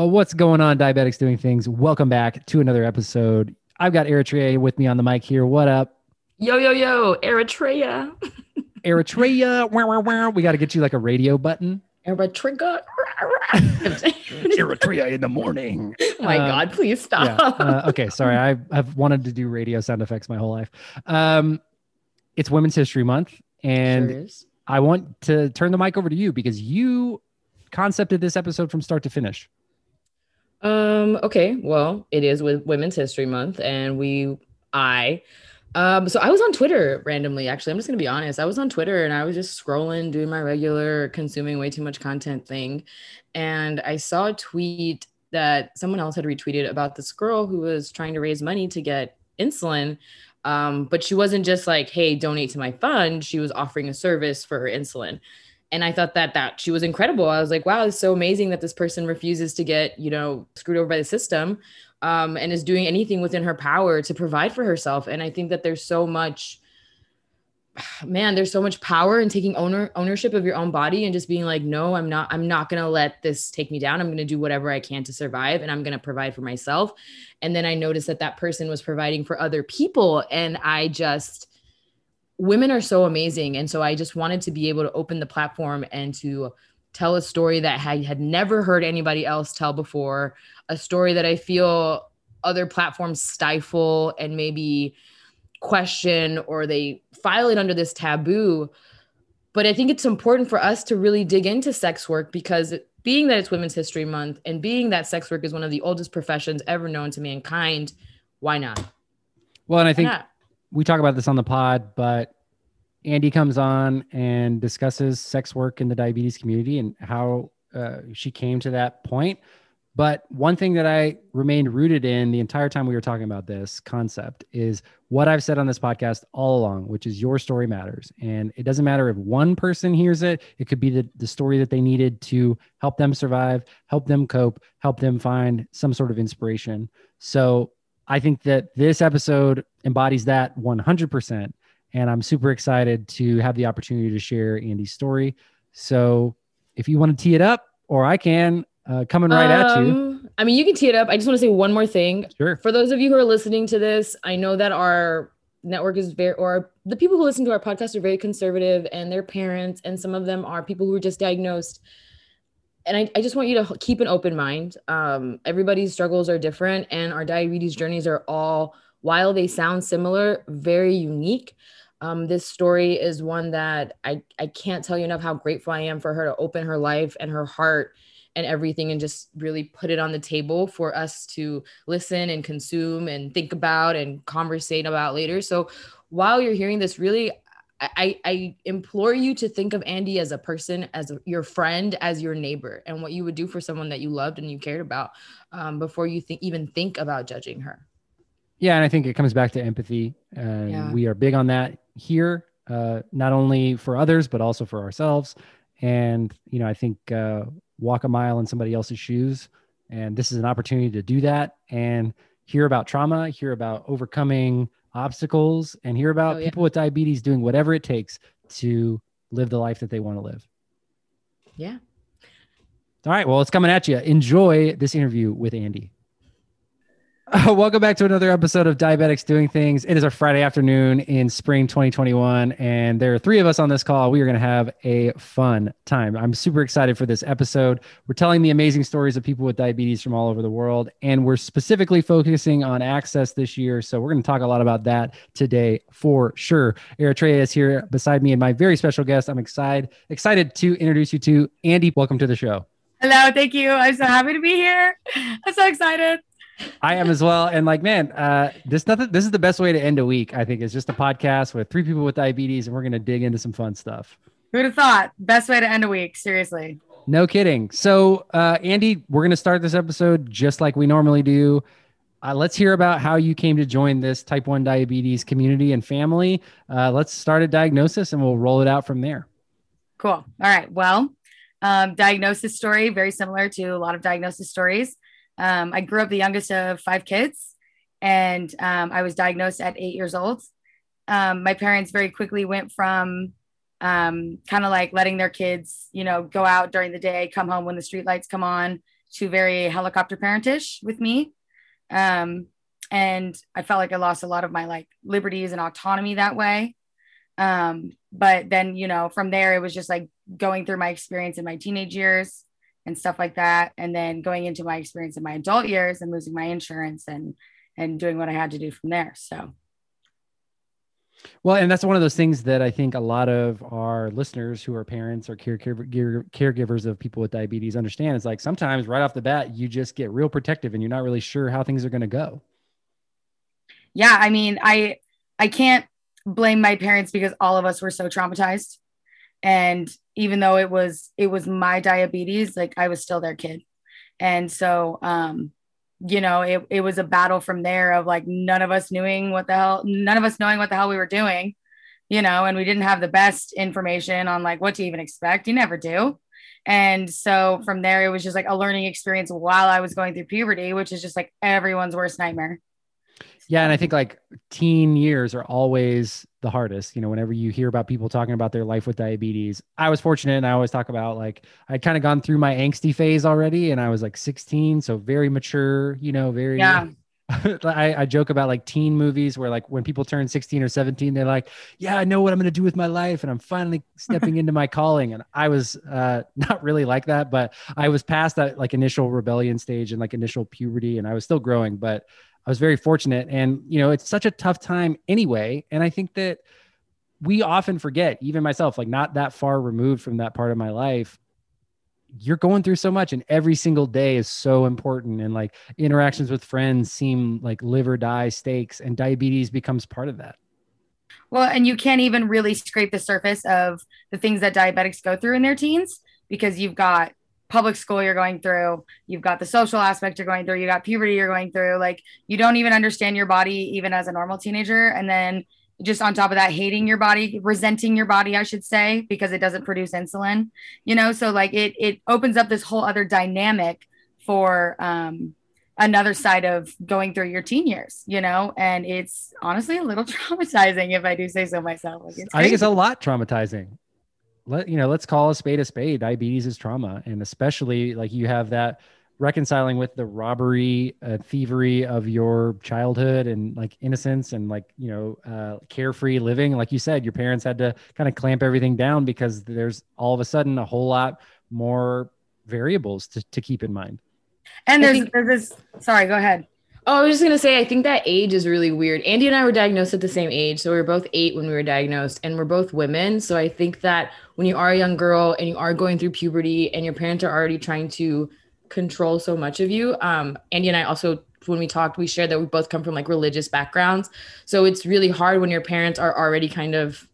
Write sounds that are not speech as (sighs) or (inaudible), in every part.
Well, what's going on, diabetics doing things? Welcome back to another episode. I've got Eritrea with me on the mic here. What up? Yo, yo, yo, Eritrea. (laughs) Eritrea. Wah, wah, wah. We got to get you like a radio button. Eritrea. (laughs) Eritrea in the morning. Oh (laughs) my Uh, God, please stop. Yeah. Uh, okay, sorry. I've, I've wanted to do radio sound effects my whole life. Um, it's Women's History Month, and Sure. I want to turn the mic over to you because you concepted this episode from start to finish. Um, okay, well, it is with Women's History Month, and we, I, um, so I was on Twitter randomly. Actually, I'm just gonna be honest. I was on Twitter and I was just scrolling, doing my regular consuming way too much content thing, and I saw a tweet that someone else had retweeted about this girl who was trying to raise money to get insulin. Um, but she wasn't just like, "Hey, donate to my fund." She was offering a service for her insulin and I thought that that she was incredible. I was like, wow, it's so amazing that this person refuses to get you know screwed over by the system, um, and is doing anything within her power to provide for herself. And I think that there's so much, (sighs) man, there's so much power in taking owner ownership of your own body and just being like, no, I'm not, I'm not gonna let this take me down. I'm gonna do whatever I can to survive, and I'm gonna provide for myself. And then I noticed that that person was providing for other people, and I just women are so amazing. And so i just wanted to be able to open the platform and to tell a story that i had never heard anybody else tell before a story that i feel other platforms stifle and maybe question or they file it under this taboo. But i think it's important for us to really dig into sex work because being that it's women's history month and being that sex work is one of the oldest professions ever known to mankind why not? Well, and I think? We talk about this on the pod, but Andy comes on and discusses sex work in the diabetes community and how uh, she came to that point. But one thing that I remained rooted in the entire time we were talking about this concept is what I've said on this podcast all along, which is your story matters. And it doesn't matter if one person hears it, it could be the, the story that they needed to help them survive, help them cope, help them find some sort of inspiration. So I think that this episode embodies that 100%. And I'm super excited to have the opportunity to share Andy's story. So if you want to tee it up, or I can, uh, coming right at you. Um, I mean, you can tee it up. I just want to say one more thing. Sure. For those of you who are listening to this, I know that our network is very, or the people who listen to our podcast are very conservative and their parents, and some of them are people who are just diagnosed. And I, I just want you to keep an open mind. Um, everybody's struggles are different, and our diabetes journeys are all, while they sound similar, very unique. Um, this story is one that I, I can't tell you enough how grateful I am for her to open her life and her heart and everything and just really put it on the table for us to listen and consume and think about and conversate about later. So while you're hearing this, really, I, I implore you to think of Andy as a person, as your friend, as your neighbor, and what you would do for someone that you loved and you cared about um, before you think even think about judging her. Yeah, and I think it comes back to empathy. And Yeah. we are big on that here, uh, not only for others, but also for ourselves. And, you know, I think uh, walk a mile in somebody else's shoes. And this is an opportunity to do that and hear about trauma, hear about overcoming obstacles, and hear about Oh, yeah. people with diabetes doing whatever it takes to live the life that they want to live. Yeah. All right. Well, it's coming at you. Enjoy this interview with Andy. Uh, (laughs) welcome back to another episode of Diabetics Doing Things. It is a Friday afternoon in spring 2021, and there are three of us on this call. We are going to have a fun time. I'm super excited for this episode. We're telling the amazing stories of people with diabetes from all over the world, and we're specifically focusing on access this year. So we're going to talk a lot about that today for sure. Eritrea is here beside me, and my very special guest. I'm excited excited to introduce you to Andy. Welcome to the show. Hello, thank you. I'm so happy to be here. (laughs) I'm so excited. I am as well. And like, man, uh, this nothing. This is the best way to end a week. I think is just a podcast with three people with diabetes, and we're gonna dig into some fun stuff. Who'd have thought? Best way to end a week, seriously. No kidding. So, uh, Andy, we're gonna start this episode just like we normally do. Uh, let's hear about how you came to join this type one diabetes community and family. Uh, let's start a diagnosis, and we'll roll it out from there. Cool. All right. Well, um, diagnosis story, very similar to a lot of diagnosis stories. Um, I grew up the youngest of five kids, and um, I was diagnosed at eight years old. Um, my parents very quickly went from um, kind of like letting their kids, you know, go out during the day, come home when the street lights come on, to very helicopter parentish with me. Um, and I felt like I lost a lot of my like liberties and autonomy that way. Um, but then, you know, from there, it was just like going through my experience in my teenage years and stuff like that. And then going into my experience in my adult years and losing my insurance and, and doing what I had to do from there. So, well, and that's one of those things that I think a lot of our listeners who are parents or caregiver, caregivers of people with diabetes understand. It's like sometimes right off the bat, you just get real protective and you're not really sure how things are going to go. Yeah. I mean, I, I can't blame my parents because all of us were so traumatized. And even though it was, it was my diabetes, like I was still their kid. And so, um, you know, it, it was a battle from there of like none of us knowing what the hell, none of us knowing what the hell we were doing, you know, and we didn't have the best information on like what to even expect. You never do. And so from there, it was just like a learning experience while I was going through puberty, which is just like everyone's worst nightmare. Yeah, and I think like teen years are always the hardest. You know, whenever you hear about people talking about their life with diabetes, I was fortunate and I always talk about like I'd kind of gone through my angsty phase already and I was like 16, so very mature, you know, very yeah. (laughs) I, I, joke about like teen movies where like when people turn 16 or 17 they're like yeah i know what i'm going to do with my life and i'm finally (laughs) stepping into my calling and i was uh, (laughs) not really like that but i was past that like initial rebellion stage and like initial puberty and i was still growing but I was very fortunate. And, you know, it's such a tough time anyway. And I think that we often forget, even myself, like not that far removed from that part of my life, you're going through so much and every single day is so important. And like interactions with friends seem like live or die stakes, and diabetes becomes part of that. Well, and you can't even really scrape the surface of the things that diabetics go through in their teens because you've got public school you're going through you've got the social aspect you're going through you got puberty you're going through like you don't even understand your body even as a normal teenager. And then just on top of that hating your body resenting your body i should say because it doesn't produce insulin you know? So like it it opens up this whole other dynamic for um another side of going through your teen years, you know, and it's honestly a little (laughs) traumatizing if I do say so myself. Like I think it's a lot traumatizing let you know let's call a spade a spade. Diabetes is trauma. And especially like you have that reconciling with the robbery uh, thievery of your childhood and like innocence and like you know uh, carefree living. Like you said your parents had to kind of clamp everything down because there's all of a sudden a whole lot more variables to, to keep in mind. And there's, think- there's this sorry go ahead Oh, I was just gonna say, I think that age is really weird. Andy and I were diagnosed at the same age, so we were both eight when we were diagnosed, and we're both women. So I think that when you are a young girl and you are going through puberty, and your parents are already trying to control so much of you, um, Andy and I also, when we talked, we shared that we both come from like religious backgrounds, so it's really hard when your parents are already kind of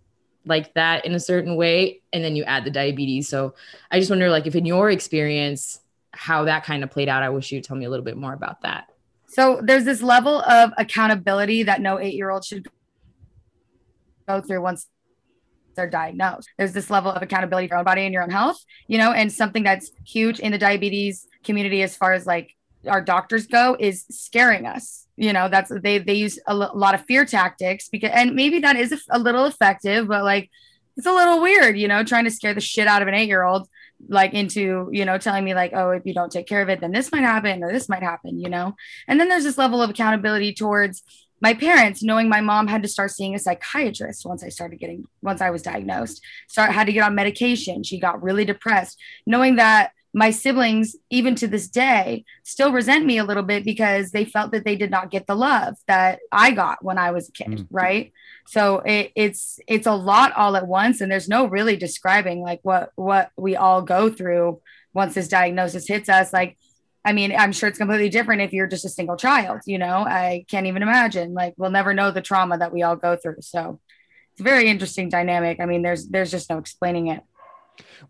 like that in a certain way, and then you add the diabetes. So I just wonder, like, if in your experience, how that kind of played out. I wish you'd tell me a little bit more about that. So there's this level of accountability that no eight year old should go through once they're diagnosed. There's this level of accountability for your own body and your own health, you know, and something that's huge in the diabetes community as far as like our doctors go is scaring us. You know, that's they they use a lot of fear tactics because and maybe that is a, a little effective, but like it's a little weird, you know, trying to scare the shit out of an eight year old like into you know telling me like oh if you don't take care of it then this might happen or this might happen you know? And then there's this level of accountability towards my parents knowing my mom had to start seeing a psychiatrist once i started getting once i was diagnosed start had to get on medication. She got really depressed knowing that my siblings even to this day still resent me a little bit because they felt that they did not get the love that i got when i was a kid mm. right? So it, it's it's a lot all at once and there's no really describing like what what we all go through once this diagnosis hits us. Like i mean i'm sure it's completely different if you're just a single child you know? I can't even imagine. Like we'll never know the trauma that we all go through. So it's a very interesting dynamic. I mean there's there's just no explaining it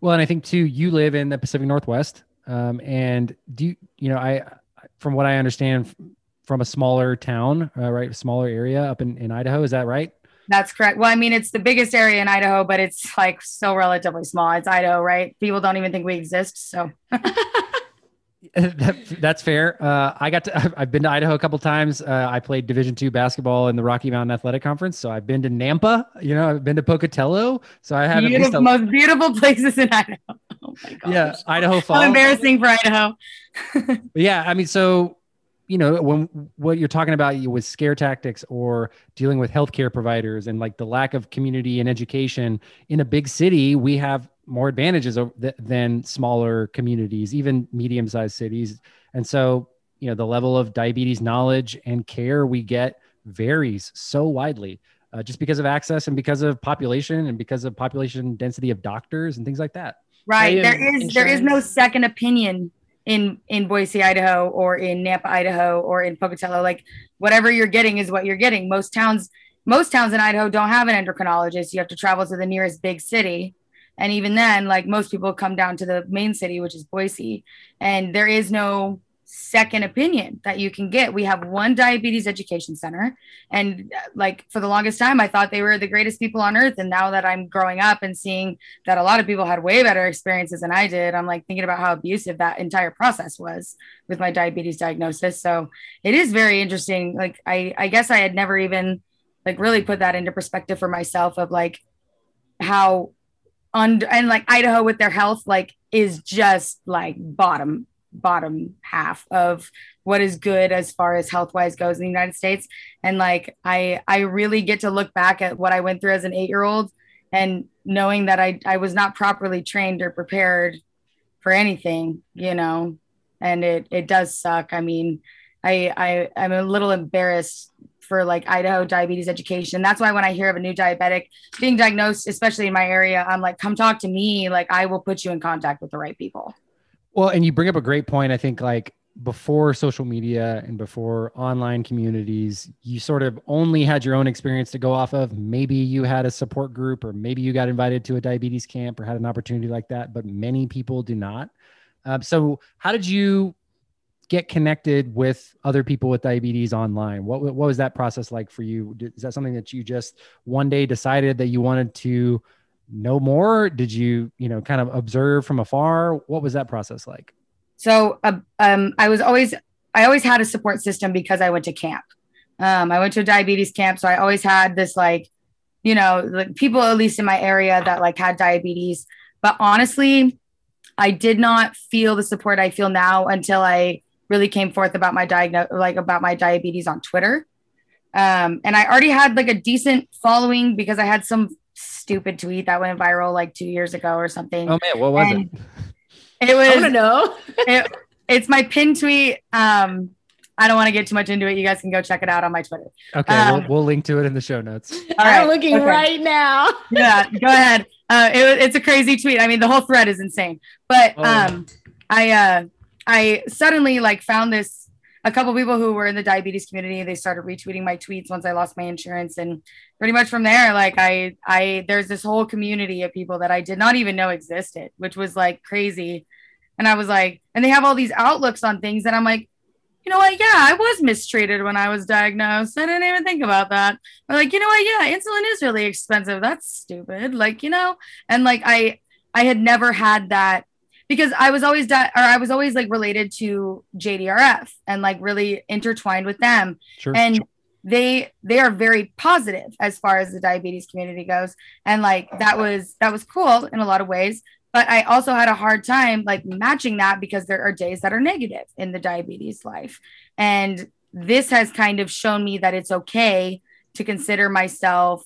well and i think too you live in the pacific northwest um, and do you you know i from what i understand from a smaller town uh, right smaller area up in, in idaho is that right that's correct. Well, I mean, it's the biggest area in Idaho, but it's like still relatively small. It's Idaho, right? People don't even think we exist. So (laughs) that, (laughs) that's fair. Uh, I got to. (laughs) I've been to Idaho a couple times. Uh, I played Division two basketball in the Rocky Mountain Athletic Conference, so I've been to Nampa. You know, I've been to Pocatello. So I have beautiful, a, most beautiful places in Idaho. (laughs) Oh my gosh. Yeah, Idaho Falls. How embarrassing for Idaho. yeah, I mean, so you know, when what you're talking about with scare tactics or dealing with healthcare providers and like the lack of community and education in a big city, we have more advantages than smaller communities, even medium sized cities. And so, you know, the level of diabetes knowledge and care we get varies so widely uh, just because of access and because of population and because of population density of doctors and things like that. Right. There is insurance. there is no second opinion in in Boise, Idaho, or in Nampa, Idaho, or in Pocatello. Like whatever you're getting is what you're getting. Most towns most towns in Idaho don't have an endocrinologist. You have to travel to the nearest big city and even then, like most people come down to the main city, which is Boise, and there is no second opinion that you can get. We have one diabetes education center. And uh, like for the longest time, I thought they were the greatest people on earth. And now that I'm growing up and seeing that a lot of people had way better experiences than I did, I'm like thinking about how abusive that entire process was with my diabetes diagnosis. So it is very interesting. Like I, I guess I had never even like really put that into perspective for myself of like how and like Idaho with their health like is just like bottom bottom half of what is good as far as health wise goes in the United States. And like I I really get to look back at what I went through as an 8-year-old and knowing that I I was not properly trained or prepared for anything you know? And it it does suck. I mean I I I'm a little embarrassed for like Idaho diabetes education. That's why when I hear of a new diabetic being diagnosed, especially in my area, I'm like, come talk to me. Like I will put you in contact with the right people. Well, and you bring up a great point. I think like before social media and before online communities, you sort of only had your own experience to go off of. Maybe you had a support group, or maybe you got invited to a diabetes camp or had an opportunity like that, but many people do not. Um, so, how did you get connected with other people with diabetes online? What, what was that process like for you? Is that something that you just one day decided that you wanted to know more? Did you, you know, kind of observe from afar? What was that process like? So, uh, um, I was always, I always had a support system because I went to camp. Um, I went to a diabetes camp. So I always had this like, you know, like people at least in my area that like had diabetes. But honestly, I did not feel the support I feel now until I really came forth about my diagnosis, like about my diabetes on Twitter. Um, and I already had like a decent following because I had some stupid tweet that went viral like two years ago or something. Oh man, what was and it? It was. I want to know. (laughs) it, it's my pin tweet. Um, I don't want to get too much into it. You guys can go check it out on my Twitter. Okay, um, we'll, we'll, link to it in the show notes. All right, I'm looking okay. right now. (laughs) yeah, go ahead. Uh, it, it's a crazy tweet. I mean, the whole thread is insane. But oh. um, I uh, I suddenly like found this a couple people who were in the diabetes community they started retweeting my tweets once i lost my insurance. And pretty much from there like i i there's this whole community of people that i did not even know existed which was like crazy. And i was like and they have all these outlooks on things and i'm like you know what? Yeah i was mistreated when i was diagnosed. I didn't even think about that. But like you know what? Yeah insulin is really expensive. That's stupid. Like you know? And like i i had never had that because I was always or I was always like related to JDRF and like really intertwined with them. Sure, and sure. they they are very positive as far as the diabetes community goes. And like that was that was cool in a lot of ways. But I also had a hard time like matching that because there are days that are negative in the diabetes life. And this has kind of shown me that it's okay to consider myself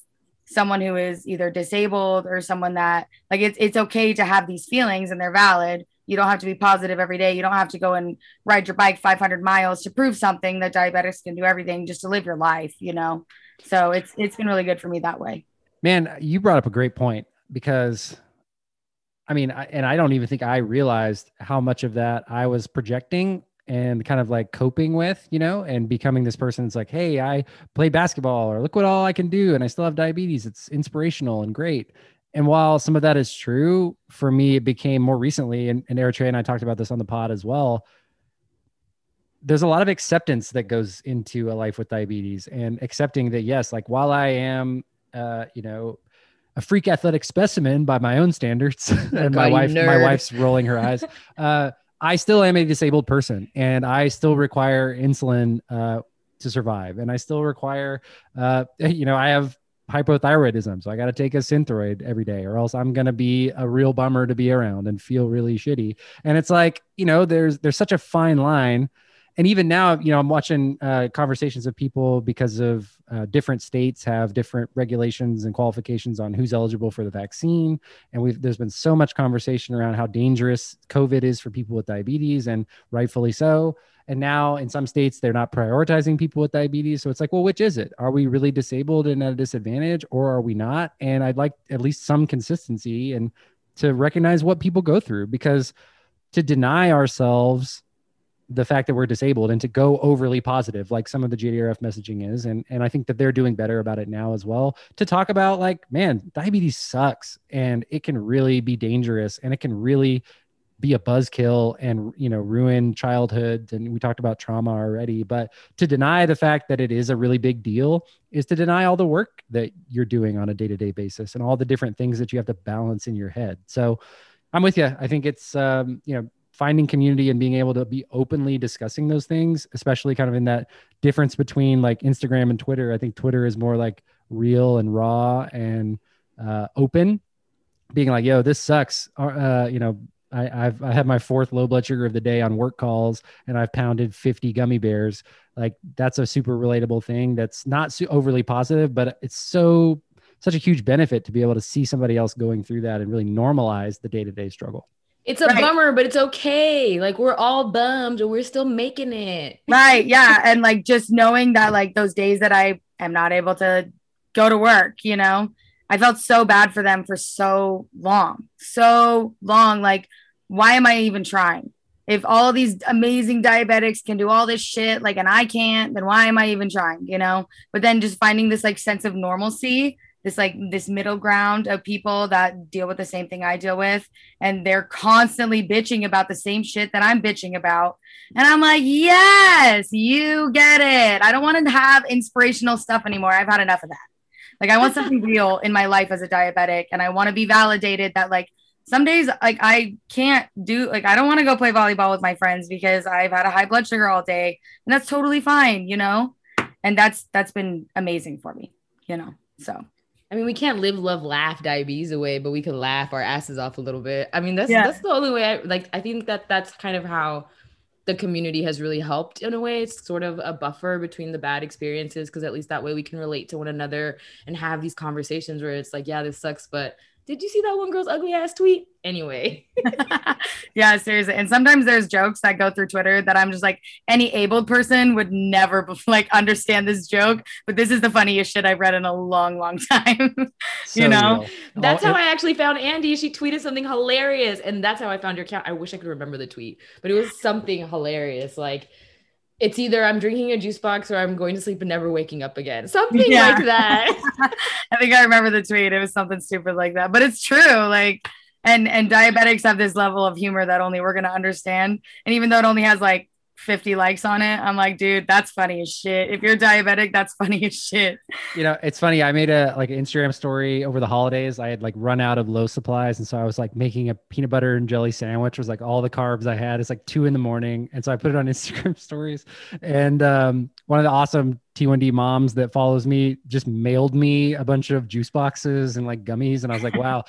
someone who is either disabled or someone that like it's it's okay to have these feelings and they're valid. You don't have to be positive every day. You don't have to go and ride your bike 500 miles to prove something that diabetics can do everything just to live your life, you know. So it's it's been really good for me that way. Man, you brought up a great point because I mean, I, and I don't even think I realized how much of that I was projecting and kind of like coping with, you know, and becoming this person that's like, hey, I play basketball or look what all I can do and I still have diabetes. It's inspirational and great. And while some of that is true, for me, it became more recently, and, and Eritrea and I talked about this on the pod as well. There's a lot of acceptance that goes into a life with diabetes and accepting that, yes, like while I am, uh, you know, a freak athletic specimen by my own standards, (laughs) and my wife, my wife's rolling her eyes. (laughs) Uh, I still am a disabled person and I still require insulin uh, to survive. And I still require, uh, (laughs) you know, I have hypothyroidism. So I got to take a synthroid every day or else I'm going to be a real bummer to be around and feel really shitty. And it's like, you know, there's, there's such a fine line and even now, you know, I'm watching uh, conversations of people because of uh, different states have different regulations and qualifications on who's eligible for the vaccine. And we've there's been so much conversation around how dangerous COVID is for people with diabetes, and rightfully so. And now in some states, they're not prioritizing people with diabetes. So it's like, well, which is it? Are we really disabled and at a disadvantage, or are we not? And I'd like at least some consistency and to recognize what people go through because to deny ourselves the fact that we're disabled and to go overly positive like some of the JDRF messaging is. And and I think that they're doing better about it now as well to talk about like man diabetes sucks and it can really be dangerous and it can really be a buzzkill and you know ruin childhood. And we talked about trauma already but to deny the fact that it is a really big deal is to deny all the work that you're doing on a day-to-day basis and all the different things that you have to balance in your head. So i'm with you i think it's um, you know finding community and being able to be openly discussing those things, especially kind of in that difference between like Instagram and Twitter. I think Twitter is more like real and raw and uh, open, being like, "Yo, this sucks." Uh, you know, I, I've I had my fourth low blood sugar of the day on work calls, and I've pounded 50 gummy bears. Like that's a super relatable thing. That's not overly positive, but it's so such a huge benefit to be able to see somebody else going through that and really normalize the day to day struggle. It's a right. bummer, but it's okay. Like we're all bummed and we're still making it. Right. Yeah. And like just knowing that like those days that I am not able to go to work, you know, I felt so bad for them for so long. So long. Like, why am I even trying? If all these amazing diabetics can do all this shit, like, and I can't, then why am I even trying? You know? But then just finding this like sense of normalcy this like this middle ground of people that deal with the same thing I deal with and they're constantly bitching about the same shit that I'm bitching about. And I'm like yes you get it. I don't want to have inspirational stuff anymore. I've had enough of that. Like I want something (laughs) real in my life as a diabetic and I want to be validated that like some days like I can't do like I don't want to go play volleyball with my friends because I've had a high blood sugar all day and that's totally fine you know? And that's that's been amazing for me you know so I mean, we can't live, love, laugh diabetes away, but we can laugh our asses off a little bit. I mean, that's yeah. that's the only way. I like. I think that that's kind of how the community has really helped in a way. It's sort of a buffer between the bad experiences because at least that way we can relate to one another and have these conversations where it's like, yeah, this sucks, but did you see that one girl's ugly ass tweet? Anyway. (laughs) yeah, seriously. And sometimes there's jokes that go through Twitter that I'm just like, any abled person would never (laughs) like understand this joke, but this is the funniest shit I've read in a long, long (laughs) time. so you know? Real. That's how I actually found Andy. She tweeted something hilarious. And that's how I found your account. I wish I could remember the tweet, but it was something hilarious. Like, it's either I'm drinking a juice box or I'm going to sleep and never waking up again. Something yeah. like that. (laughs) I think I remember the tweet. It was something stupid like that. But it's true. Like and and diabetics have this level of humor that only we're going to understand. And even though it only has like 50 likes on it. I'm like, dude, that's funny as shit. If you're diabetic, that's (laughs) funny as shit. You know, it's funny. I made a like an Instagram story over the holidays. I had like run out of low supplies. And so I was like making a peanut butter and jelly sandwich was like all the carbs I had. It's like two in the morning. And so I put it on (laughs) Instagram stories. And um, one of the awesome T1D moms that follows me just mailed me a bunch of juice boxes and like gummies. And I was like, (laughs) wow,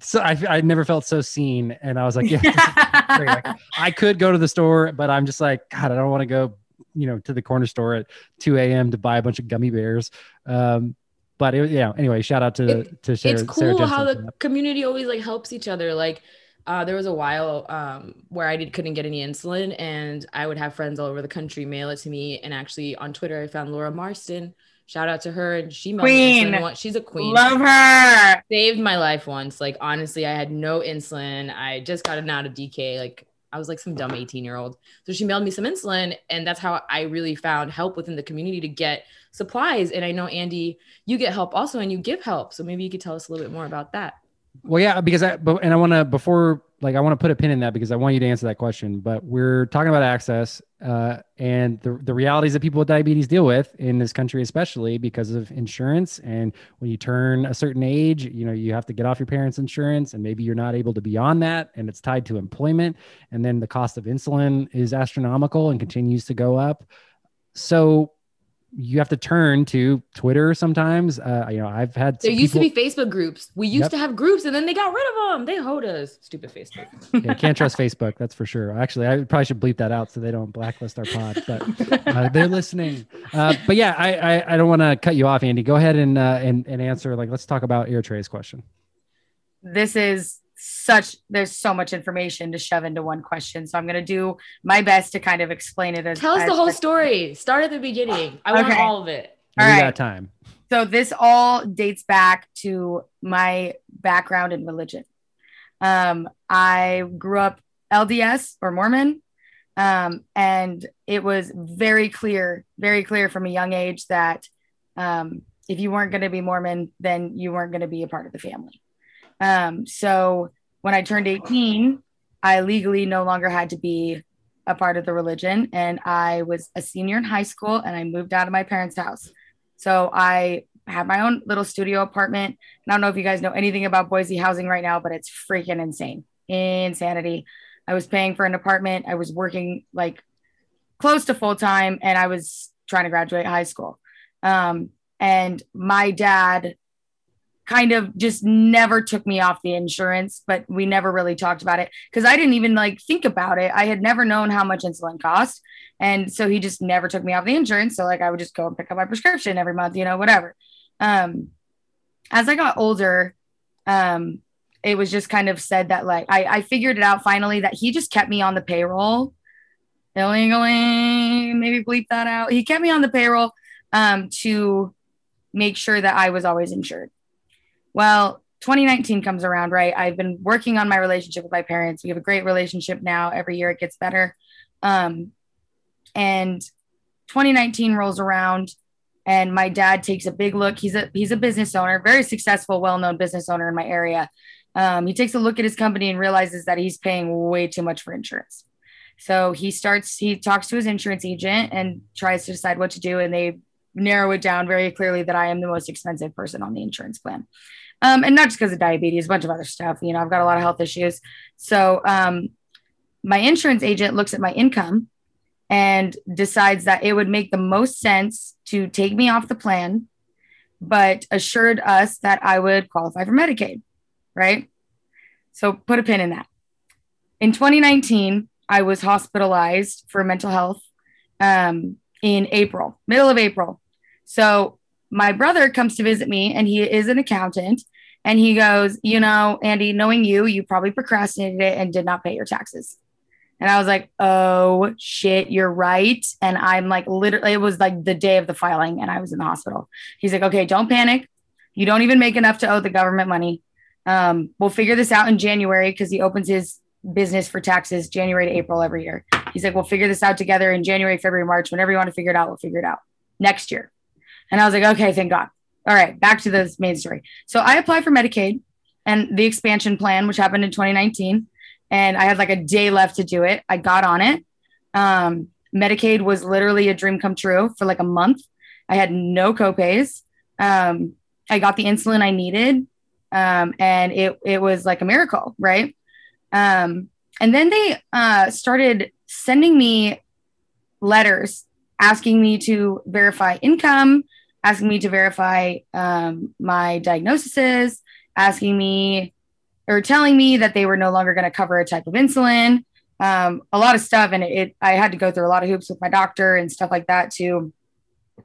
so I, I never felt so seen and i was like yeah (laughs) like, (laughs) i could go to the store but i'm just like god i don't want to go you know to the corner store at 2 a.m to buy a bunch of gummy bears. Um but it, yeah anyway shout out to it, to Sarah, it's cool how the community always like helps each other. Like uh, there was a while um, where I did, couldn't get any insulin, and I would have friends all over the country mail it to me. And actually, on Twitter, I found Laura Marston, Shout out to her. And she queen. She's a queen. Love her. Saved my life once. Like honestly, I had no insulin. I just gotten out of DK. Like I was like some dumb 18 year old. So she mailed me some insulin. And that's how I really found help within the community to get supplies. And I know Andy, you get help also and you give help. So maybe you could tell us a little bit more about that. Well, yeah, because I, but and I want to, before, like, I want to put a pin in that because I want you to answer that question. But we're talking about access uh, and the, the realities that people with diabetes deal with in this country, especially because of insurance. And when you turn a certain age, you know, you have to get off your parents' insurance and maybe you're not able to be on that and it's tied to employment. And then the cost of insulin is astronomical and continues to go up. So you have to turn to Twitter sometimes. Uh, you know, I've had there used people... to be Facebook groups. We used yep. to have groups, and then they got rid of them. They hold us. Stupid Facebook. (laughs) yeah, can't trust Facebook. That's for sure. Actually, I probably should bleep that out so they don't blacklist our pod. But uh, they're listening. Uh, but yeah, I I, I don't want to cut you off, Andy. Go ahead and uh, and and answer. Like, let's talk about Eritrea's question. This is such there's so much information to shove into one question. So i'm going to do my best to kind of explain it as tell us as, the whole story. start at the beginning. I want all of it. All we right. got time. So this all dates back to my background in religion. Um, i grew up lds or mormon. Um, and it was very clear very clear from a young age that um, if you weren't going to be mormon then you weren't going to be a part of the family um, so when I turned 18, I legally no longer had to be a part of the religion. And I was a senior in high school and I moved out of my parents' house. So I had my own little studio apartment. And I don't know if you guys know anything about Boise housing right now, but it's freaking insane. Insanity. I was paying for an apartment. I was working like close to full time and I was trying to graduate high school. Um, and my dad kind of just never took me off the insurance, but we never really talked about it because I didn't even like think about it. I had never known how much insulin cost. And so he just never took me off the insurance. So like I would just go and pick up my prescription every month, you know, whatever. Um, as I got older, um, it was just kind of said that like I, I figured it out finally that he just kept me on the payroll. Maybe bleep that out. He kept me on the payroll um, to make sure that I was always insured. Well, 2019 comes around, right? I've been working on my relationship with my parents. We have a great relationship now. Every year it gets better. Um, and 2019 rolls around and my dad takes a big look. He's a he's a business owner, very successful, well-known business owner in my area. Um, he takes a look at his company and realizes that he's paying way too much for insurance. So he starts, he talks to his insurance agent and tries to decide what to do. And they narrow it down very clearly that I am the most expensive person on the insurance plan. Um, and not just because of diabetes, a bunch of other stuff. You know, I've got a lot of health issues. So um, my insurance agent looks at my income and decides that it would make the most sense to take me off the plan, but assured us that I would qualify for Medicaid. Right. So put a pin in that. In 2019, I was hospitalized for mental health um, in April, middle of April. So my brother comes to visit me and he is an accountant and he goes, You know, Andy, knowing you, you probably procrastinated it and did not pay your taxes. And I was like, Oh shit, you're right. And I'm like, literally, it was like the day of the filing and I was in the hospital. He's like, Okay, don't panic. You don't even make enough to owe the government money. Um, we'll figure this out in January because he opens his business for taxes January to April every year. He's like, We'll figure this out together in January, February, March, whenever you want to figure it out, we'll figure it out next year. And I was like, okay, thank God. All right, back to the main story. So I applied for Medicaid and the expansion plan, which happened in 2019. And I had like a day left to do it. I got on it. Um, Medicaid was literally a dream come true for like a month. I had no copays. Um, I got the insulin I needed. Um, and it, it was like a miracle, right? Um, and then they uh, started sending me letters asking me to verify income, asking me to verify um, my diagnoses, asking me or telling me that they were no longer going to cover a type of insulin, um, a lot of stuff. And it, it, I had to go through a lot of hoops with my doctor and stuff like that too.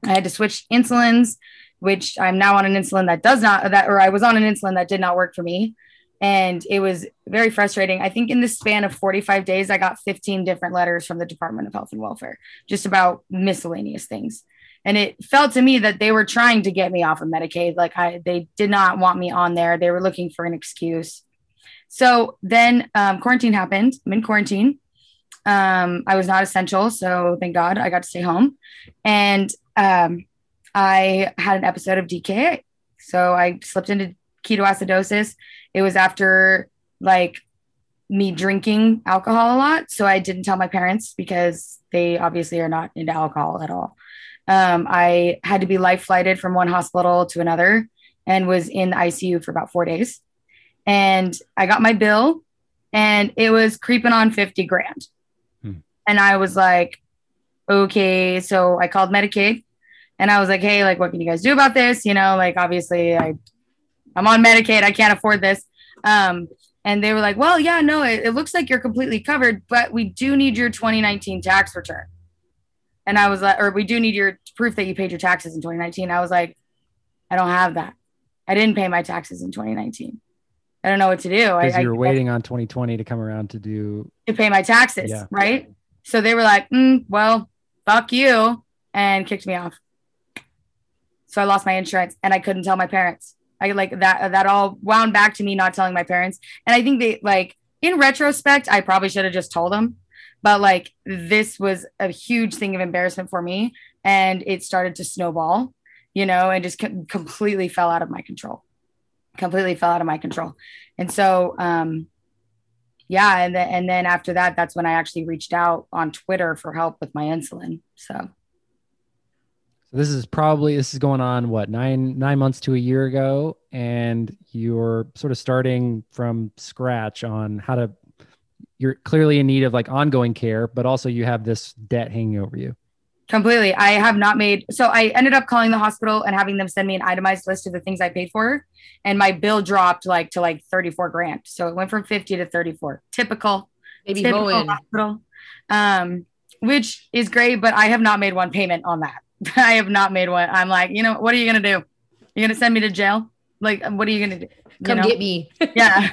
I had to switch insulins, which I'm now on an insulin that does not that, or I was on an insulin that did not work for me. And it was very frustrating. I think in the span of 45 days, I got 15 different letters from the Department of Health and Welfare just about miscellaneous things and it felt to me that they were trying to get me off of medicaid. Like i they did not want me on there. They were looking for an excuse. So then um, quarantine happened. I'm in quarantine. Um, i was not essential so thank god i got to stay home. And um, i had an episode of dka so i slipped into ketoacidosis. It was after like me drinking alcohol a lot. So i didn't tell my parents because They obviously are not into alcohol at all. Um, I had to be life flighted from one hospital to another and was in the ICU for about four days. And I got my bill and it was creeping on 50 grand. Hmm. And I was like, okay. So I called Medicaid and I was like, hey, like, what can you guys do about this? You know, like, obviously, I, I'm on Medicaid. I can't afford this. Um, and they were like, well, yeah, no, it, it looks like you're completely covered, but we do need your 2019 tax return. And I was like, or we do need your proof that you paid your taxes in 2019. I was like, I don't have that. I didn't pay my taxes in 2019. I don't know what to do. Because you were I, waiting on 2020 to come around to do to pay my taxes, Yeah. right? So they were like, mm, "Well, fuck you," and kicked me off. So I lost my insurance, and I couldn't tell my parents. I like that. That all wound back to me not telling my parents, and I think they like in retrospect, I probably should have just told them. But like this was a huge thing of embarrassment for me, and it started to snowball, you know, and just co- completely fell out of my control completely fell out of my control. And so, um, yeah. And then, and then after that, that's when I actually reached out on Twitter for help with my insulin. So, So this is probably this is going on what nine nine months to a year ago, and you're sort of starting from scratch on how to. You're clearly in need of like ongoing care, but also you have this debt hanging over you. completely, I have not made, so I ended up calling the hospital and having them send me an itemized list of the things I paid for. And my bill dropped like to like 34 grand. So it went from 50 to 34. Typical. Maybe typical Bowen. hospital. Um, which is great, but I have not made one payment on that. (laughs) I have not made one. I'm like, you know, what are you gonna do? You're gonna send me to jail? Like, what are you gonna do? You Come know? get me. (laughs) yeah.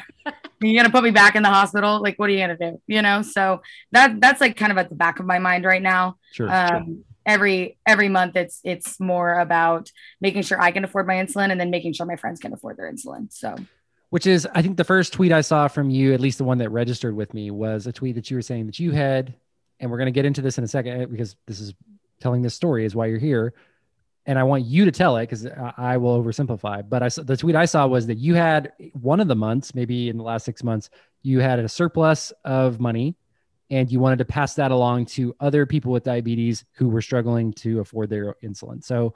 You're gonna put me back in the hospital. Like, what are you gonna do? You know, so that that's like kind of at the back of my mind right now. Sure. sure. Um, every every month it's it's more about making sure I can afford my insulin and then making sure my friends can afford their insulin. So Which is, I think, the first tweet I saw from you, at least the one that registered with me, was a tweet that you were saying that you had, and we're going to get into this in a second because this is telling this story is why you're here, and I want you to tell it because I will oversimplify. But I the tweet I saw was that you had one of the months, maybe in the last six months, you had a surplus of money, and you wanted to pass that along to other people with diabetes who were struggling to afford their insulin. So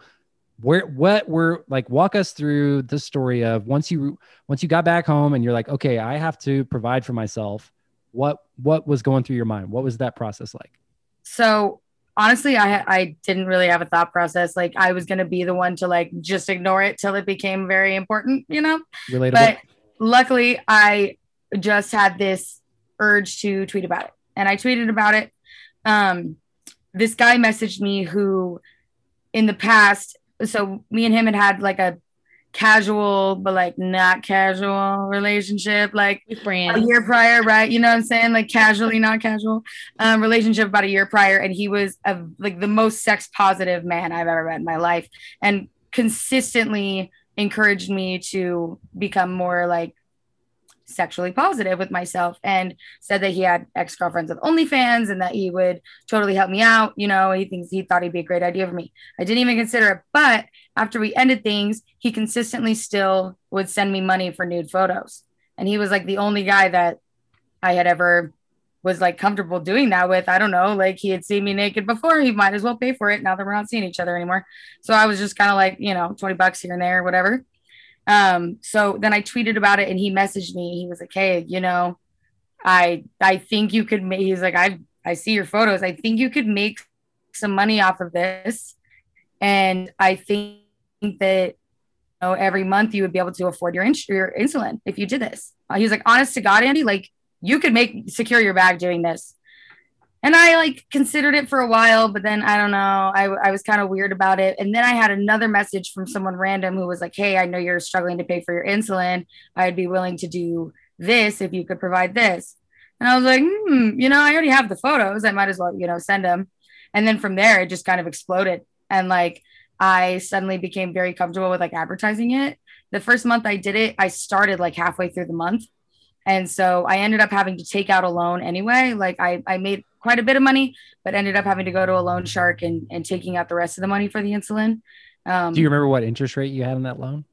where what were like walk us through the story of once you once you got back home and you're like okay i have to provide for myself what what was going through your mind what was that process like so honestly I I didn't really have a thought process. Like I was gonna be the one to like just ignore it till it became very important, you know? relatable But luckily, I just had this urge to tweet about it, and I tweeted about it. Um, this guy messaged me who, in the past, so me and him had had like a casual but like not casual relationship, like a year prior, right? You know what I'm saying? Like casually, not casual, um, relationship about a year prior, and he was a, like the most sex positive man I've ever met in my life, and consistently encouraged me to become more like sexually positive with myself and said that he had ex-girlfriends with OnlyFans and that he would totally help me out. You know, he thinks he thought he'd be a great idea for me. I didn't even consider it. But after we ended things, he consistently still would send me money for nude photos. And he was like the only guy that I had ever was like comfortable doing that with. I don't know, like he had seen me naked before. He might as well pay for it now that we're not seeing each other anymore. So I was just kind of like, you know, 20 bucks here and there, whatever. Um, so then I tweeted about it and he messaged me. He was like, Hey, you know, I I think you could make he's like, I I see your photos. I think you could make some money off of this. And I think that you know, every month you would be able to afford your, ins- your insulin if you did this. Uh, he was like, honest to God, Andy, like you could make secure your bag doing this. And I like considered it for a while, but then I don't know. I, I was kind of weird about it. And then I had another message from someone random who was like, Hey, I know you're struggling to pay for your insulin. I'd be willing to do this if you could provide this. And I was like, hmm, you know, I already have the photos. I might as well, you know, send them. And then from there, it just kind of exploded. And like, I suddenly became very comfortable with like advertising it. The first month I did it, I started like halfway through the month. And so I ended up having to take out a loan anyway. Like I, I made quite a bit of money, but ended up having to go to a loan shark and, and taking out the rest of the money for the insulin. Um, do you remember what interest rate you had on that loan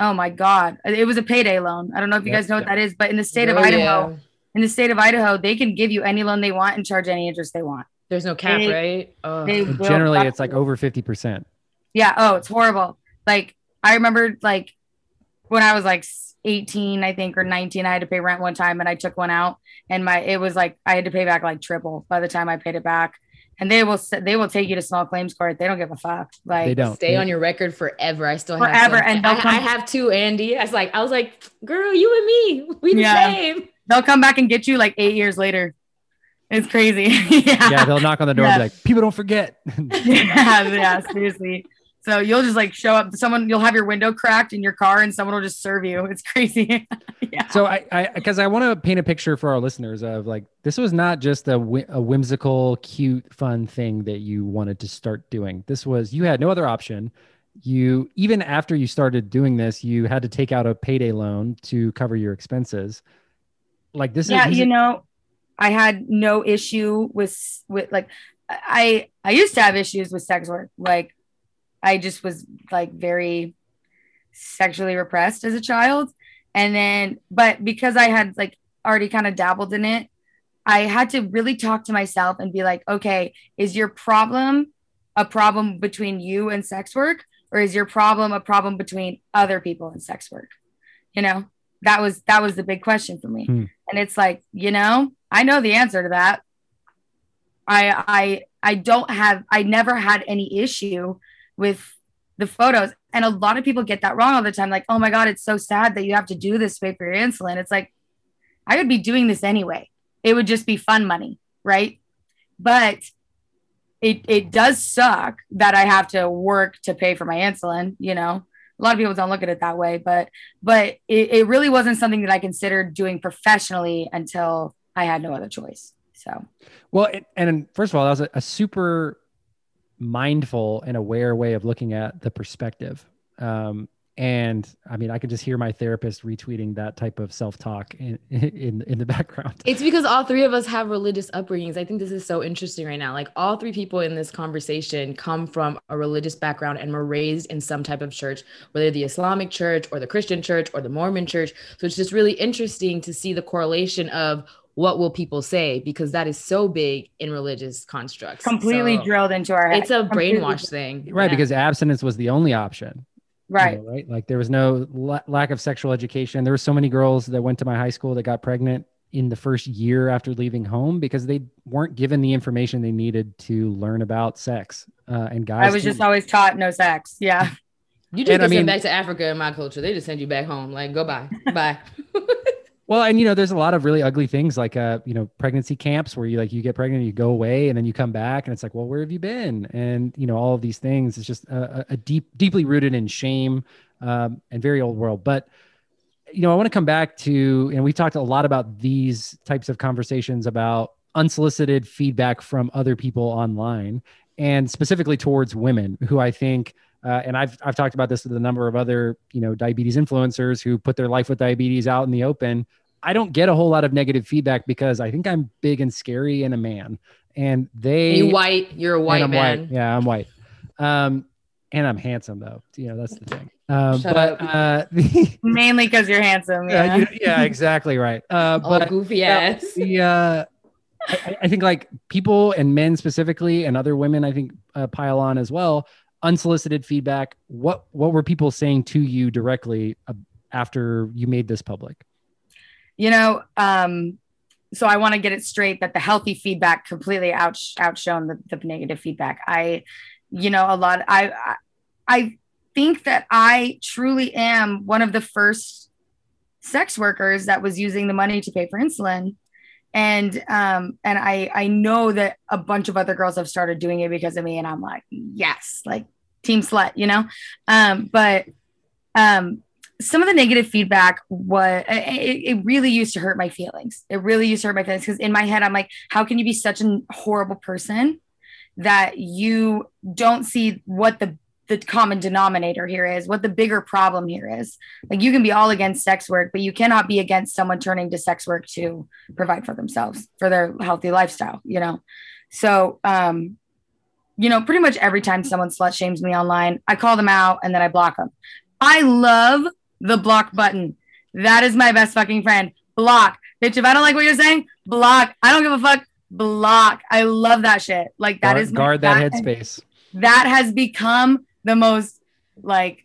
oh my God. It was a payday loan. I don't know if you Yep, guys know what that is, but in the state of Oh, Idaho, yeah. in the state of Idaho, they can give you any loan they want and charge any interest they want. There's no cap, They- right? Oh. they Generally, it's like over 50%. Yeah. Oh, it's horrible. Like I remember like when I was like 18, I think, or 19, I had to pay rent one time and I took one out and my it was like I had to pay back like triple by the time I paid it back. And they will they will take you to small claims court. They don't give a fuck. Like They don't. Stay They- on your record forever. I still Forever, have some. and they'll I, come- I have two, Andy. I was like, I was like, girl, you and me, we the Yeah. same. they'll come back and get you like eight years later. It's crazy. (laughs) yeah. Yeah, they'll knock on the door and be like, people don't forget. (laughs) (laughs) yeah, yeah, seriously. So you'll just like show up. Someone you'll have your window cracked in your car, and someone will just serve you. It's crazy. (laughs) yeah. So I, I, because I want to paint a picture for our listeners of like this was not just a, a whimsical, cute, fun thing that you wanted to start doing. This was you had no other option. You even after you started doing this, you had to take out a payday loan to cover your expenses. Like this yeah, is you know, I had no issue with with like I I used to have issues with sex work. Like I just was like very sexually repressed as a child. And then but because I had like already kind of dabbled in it, I had to really talk to myself and be like, okay, is your problem a problem between you and sex work or is your problem a problem between other people and sex work? You know? That was that was the big question for me. Hmm. And it's like, you know, I know the answer to that. I I I don't have I never had any issue with the photos. And a lot of people get that wrong all the time. Like, oh my God, it's so sad that you have to do this pay for your insulin. It's like, I would be doing this anyway. It would just be fun money, right? But it it does suck that I have to work to pay for my insulin, you know. A lot of people don't look at it that way, but but it, it really wasn't something that I considered doing professionally until I had no other choice. So Well, it, and first of all, that was a, a super mindful and aware way of looking at the perspective. Um, and I mean, I could just hear my therapist retweeting that type of self talk in, (laughs) in in the background. It's because all three of us have religious upbringings. I think this is so interesting right now. Like all three people in this conversation come from a religious background and were raised in some type of church, whether the Islamic church or the Christian church or the Mormon church. So it's just really interesting to see the correlation of what will people say because that is so big in religious constructs. completely So drilled into our head. It's a Completely- brainwash thing. Right, Yeah. because abstinence was the only option. you right. know, right. Like there was no la- lack of sexual education. There were so many girls that went to my high school that got pregnant in the first year after leaving home because they weren't given the information they needed to learn about sex. Uh, and guys, I was just didn't. always taught no sex. Yeah. (laughs) You just And I get sent mean- back to Africa in my culture. They just send you back home. Like, go bye. (laughs) Bye. (laughs) Well, and you know, there's a lot of really ugly things like uh, you know, pregnancy camps where you like you get pregnant, you go away, and then you come back, and it's like, well, where have you been? And you know, all of these things. It's just a, a- a deep, deeply rooted in shame um, and very old world. But you know, I want to come back to, and we talked a lot about these types of conversations about unsolicited feedback from other people online, and specifically towards women, who I think. Uh, and I've I've talked about this with a number of other you know diabetes influencers who put their life with diabetes out in the open. I don't get a whole lot of negative feedback because I think I'm big and scary and a man, and they you white. You're a white I'm man. white. Yeah, I'm white. Um, and I'm handsome though. You know that's the thing. Um, Shut but up. uh, the, (laughs) Mainly because you're handsome. yeah, Yeah. you- yeah, exactly right. Uh, (laughs) but goofy ass. the uh, I, I think like people and men specifically, and other women, I think uh, pile on as well. Unsolicited feedback. What what were people saying to you directly uh, after you made this public? you know, um, so I want to get it straight that the healthy feedback completely out outshone the, the negative feedback. I, you know, a lot. I, I I think that I truly am one of the first sex workers that was using the money to pay for insulin. And um and I I know that a bunch of other girls have started doing it because of me and I'm like yes like team slut you know um but um some of the negative feedback was it, it really used to hurt my feelings. It really used to hurt my feelings because in my head I'm like, how can you be such a horrible person that you don't see what the the common denominator here is, what the bigger problem here is. Like you can be all against sex work, but you cannot be against someone turning to sex work to provide for themselves, for their healthy lifestyle, you know. So um you know, pretty much every time someone slut shames me online, I call them out and then I block them. I love the block button. That is my best fucking friend. Block. Bitch, if I don't like what you're saying, block. I don't give a fuck. block. I love that shit. Like that guard, is my- guard that headspace. that has become the most like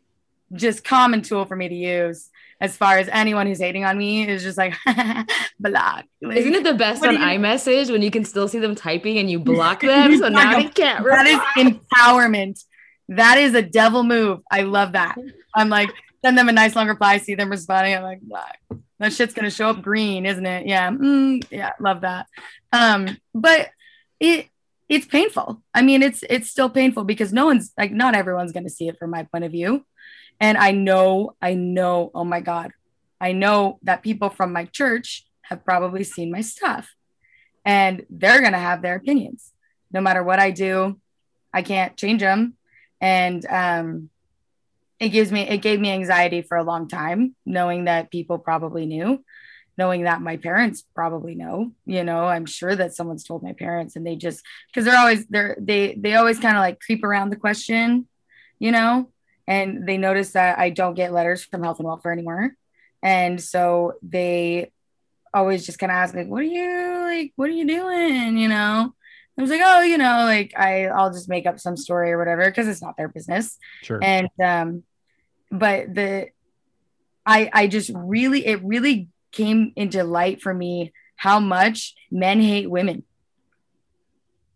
just common tool for me to use as far as anyone who's hating on me is just like (laughs) block. Like, Isn't it the best on you- iMessage when you can still see them typing and you (laughs) block them? so now they can't. that is empowerment. That is a devil move. I love that. I'm like, send them a nice long reply, see them responding. I'm like, black. That shit's gonna show up green, isn't it? Yeah. Mm, yeah, love that. Um, but it it's painful. I mean, it's it's still painful because no one's like not everyone's gonna see it from my point of view. And I know, I know, oh my God, I know that people from my church have probably seen my stuff and they're going to have their opinions. No matter what I do, I can't change them. And um, it gives me, it gave me anxiety for a long time, knowing that people probably knew, knowing that my parents probably know, you know, I'm sure that someone's told my parents and they just, cause they're always, they're, they, they always kind of like creep around the question, you know, and they notice that I don't get letters from health and welfare anymore. And so they always just kind of ask like, what are you like, what are you doing? You know? I was like, oh, you know, like I, I'll just make up some story or whatever because it's not their business. Sure. And um, but the I I just really it really came into light for me how much men hate women.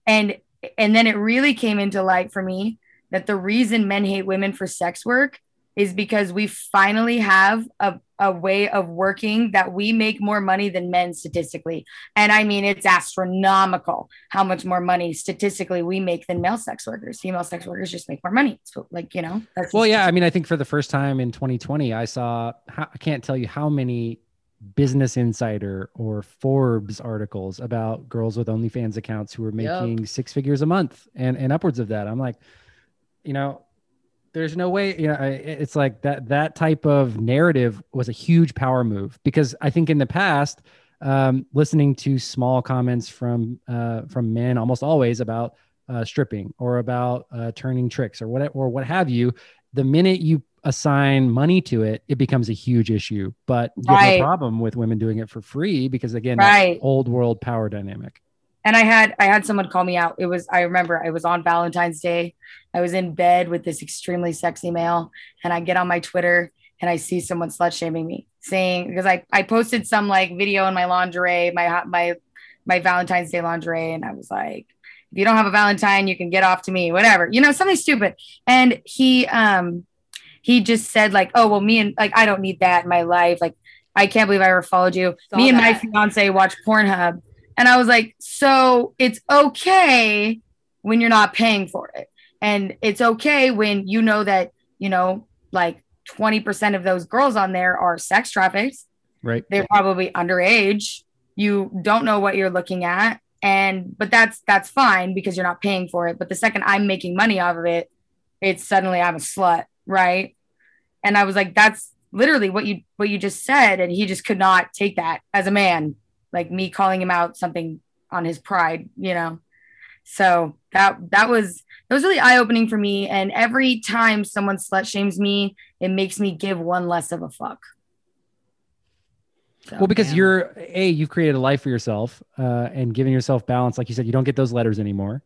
And and then it really came into light for me that the reason men hate women for sex work is because we finally have a, a way of working that we make more money than men statistically. And I mean, it's astronomical how much more money statistically we make than male sex workers. Female sex workers just make more money. So, like, you know, that's Well, yeah. I mean, I think for the first time in 2020, I saw, I can't tell you how many Business Insider or Forbes articles about girls with OnlyFans accounts who Yep. making six figures a month and, and upwards of that. I'm like, you know, there's no way, you know, I- it's like that, that type of narrative was a huge power move because I think in the past, um, listening to small comments from, uh, from men almost always about uh, stripping or about uh, turning tricks or what, or what have you, the minute you assign money to it, it becomes a huge issue. But you have no problem with women doing it for free because again, that right. old world power dynamic. and I had I had someone call me out. It was I remember I was on Valentine's Day. I was in bed with this extremely sexy male, and I get on my Twitter and I see someone slut shaming me, saying because I I posted some like video in my lingerie, my hot my my Valentine's Day lingerie, and I was like, if you don't have a Valentine, you can get off to me, whatever, you know, something stupid. And he um he just said like, oh well, me and like I don't need that in my life, like. I can't believe I ever followed you. Saw me and my fiance watch Pornhub and I was like, so it's okay when you're not paying for it. And it's okay when you know that, you know, like 20% of those girls on there are sex trafficked. Right. They're probably underage. You don't know what you're looking at. And but that's that's fine because you're not paying for it. But the second I'm making money off of it, it's suddenly I'm a slut, right? And I was like, that's literally what you what you just said. And he just could not take that as a man like me calling him out something on his pride, you know. So that that was that was really eye opening for me. And every time someone slut shames me, it makes me give one less of a fuck. So, well, because yeah. you're a you've created a life for yourself uh, and giving yourself balance. Like you said, you don't get those letters anymore,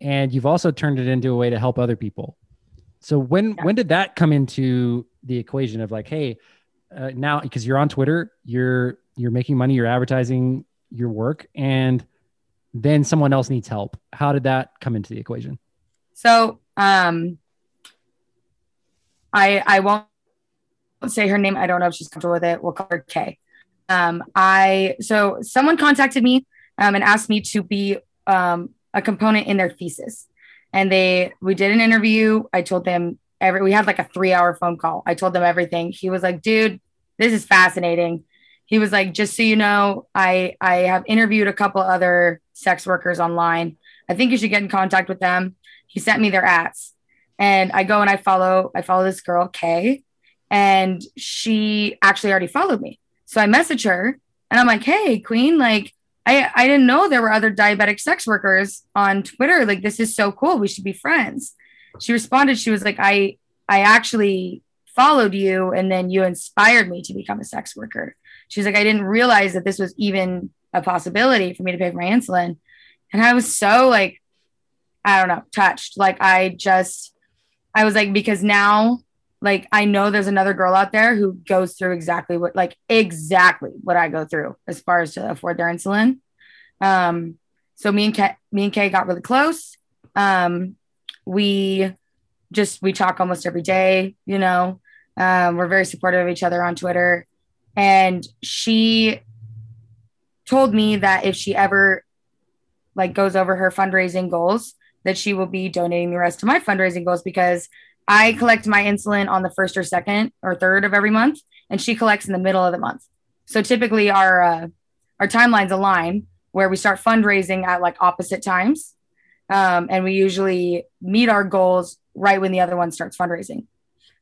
and you've also turned it into a way to help other people. So when Yeah. when did that come into the equation of like, hey, uh, now because you're on Twitter, you're you're making money, you're advertising your work, and then someone else needs help. How did that come into the equation? So um I I won't say her name. I don't know if she's comfortable with it. We'll call her Kay. Um I so someone contacted me um and asked me to be um a component in their thesis. And they we did an interview. I told them every we had like a three hour phone call. I told them everything. He was like, dude, this is fascinating. He was like, just so you know, I I have interviewed a couple other sex workers online. I think you should get in contact with them he sent me their ads and i go and i follow i follow this girl kay and she actually already followed me so i message her and i'm like hey queen like i i didn't know there were other diabetic sex workers on twitter. Like this is so cool. We should be friends. She responded. She was like i i actually followed you and then you inspired me to become a sex worker. She's like i didn't realize that this was even a possibility for me to pay for my insulin. And I was so like, I don't know, touched. Like I just, I was like, because now, like, I know there's another girl out there who goes through exactly what, like, exactly what I go through as far as to afford their insulin. Um, so me and Kay, me and Kay got really close. Um, we just we talk almost every day. You know, um, we're very supportive of each other on Twitter, and she told me that if she ever like goes over her fundraising goals, that she will be donating the rest of my fundraising goals because I collect my insulin on the first or second or third of every month, and she collects in the middle of the month. So typically our uh, our timelines align where we start fundraising at like opposite times, um, and we usually meet our goals right when the other one starts fundraising.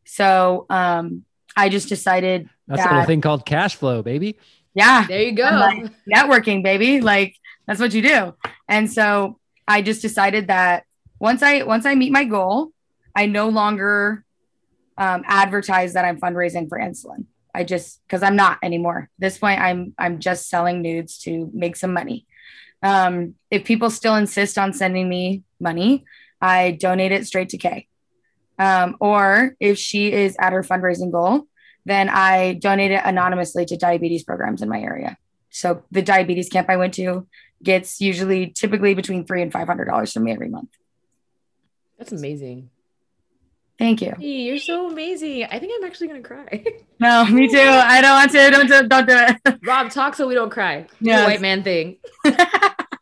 So um, I just decided that's that, a little thing called cash flow, baby. Yeah, there you go. Like, networking, baby. Like that's what you do. And so I just decided that once I once I meet my goal, I no longer um, advertise that I'm fundraising for insulin. I just because I'm not anymore. At this point, I'm I'm just selling nudes to make some money. Um, if people still insist on sending me money, I donate it straight to Kay. Um, or if she is at her fundraising goal, then I donate it anonymously to diabetes programs in my area. So the diabetes camp I went to gets usually typically between three and five hundred dollars from me every month. That's amazing. Thank you. Hey, you're so amazing. I think I'm actually gonna cry. (laughs) No, me too. I don't want to. Don't do, don't do it. (laughs) Rob, talk so we don't cry. Yeah, white man thing. (laughs)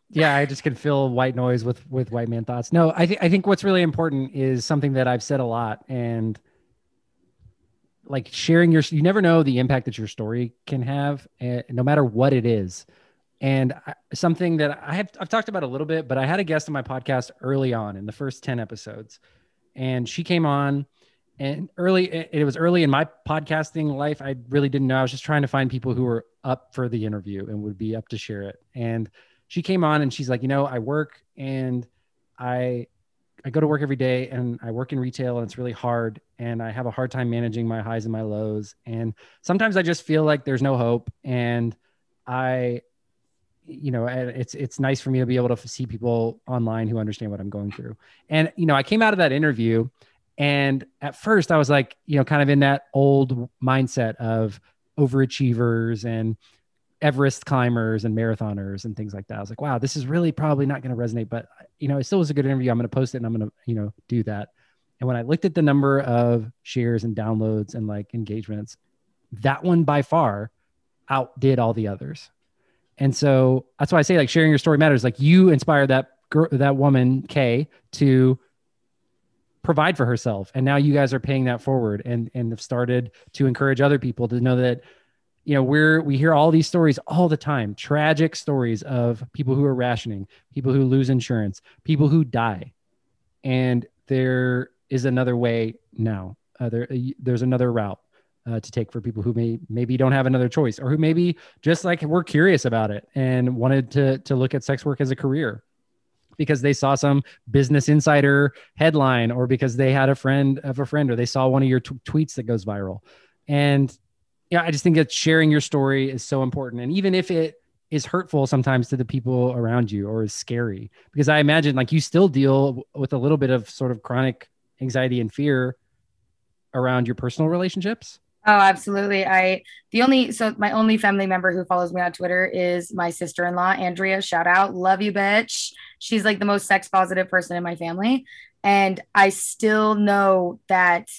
yeah, I just can feel white noise with with white man thoughts. No, I think I think what's really important is something that I've said a lot, and like sharing your. You never know the impact that your story can have, uh, no matter what it is. And I, something that I have I've talked about a little bit, but I had a guest on my podcast early on in the first ten episodes and she came on and early it was early in my podcasting life. I really didn't know. I was just trying to find people who were up for the interview and would be up to share it. And she came on and she's like you know i work and i i go to work every day and i work in retail and it's really hard and i have a hard time managing my highs and my lows. And sometimes i just feel like there's no hope and i you know it's it's nice for me to be able to see people online who understand what i'm going through. And you know i came out of that interview and at first i was like you know kind of in that old mindset of overachievers and everest climbers and marathoners and things like that. I was like wow this is really probably not going to resonate but you know it still was a good interview. I'm going to post it and i'm going to you know do that. And when i looked at the number of shares and downloads and like engagements that one by far outdid all the others and so that's why I say like sharing your story matters. Like you inspired that girl, that woman, Kay, to provide for herself. And now you guys are paying that forward and, and have started to encourage other people to know that, you know, we're, we hear all these stories all the time, tragic stories of people who are rationing, people who lose insurance, people who die. And there is another way now. Uh, there, there's another route uh, to take for people who may maybe don't have another choice or who maybe just like were curious about it and wanted to to look at sex work as a career because they saw some business insider headline or because they had a friend of a friend or they saw one of your t- tweets that goes viral. And yeah i just think that sharing your story is so important. And even if it is hurtful sometimes to the people around you or is scary because i imagine like you still deal with a little bit of sort of chronic anxiety and fear around your personal relationships Oh, absolutely. I the only so my only family member who follows me on Twitter is my sister-in-law, Andrea. Shout out. Love you, bitch. She's like the most sex positive person in my family. And I still know that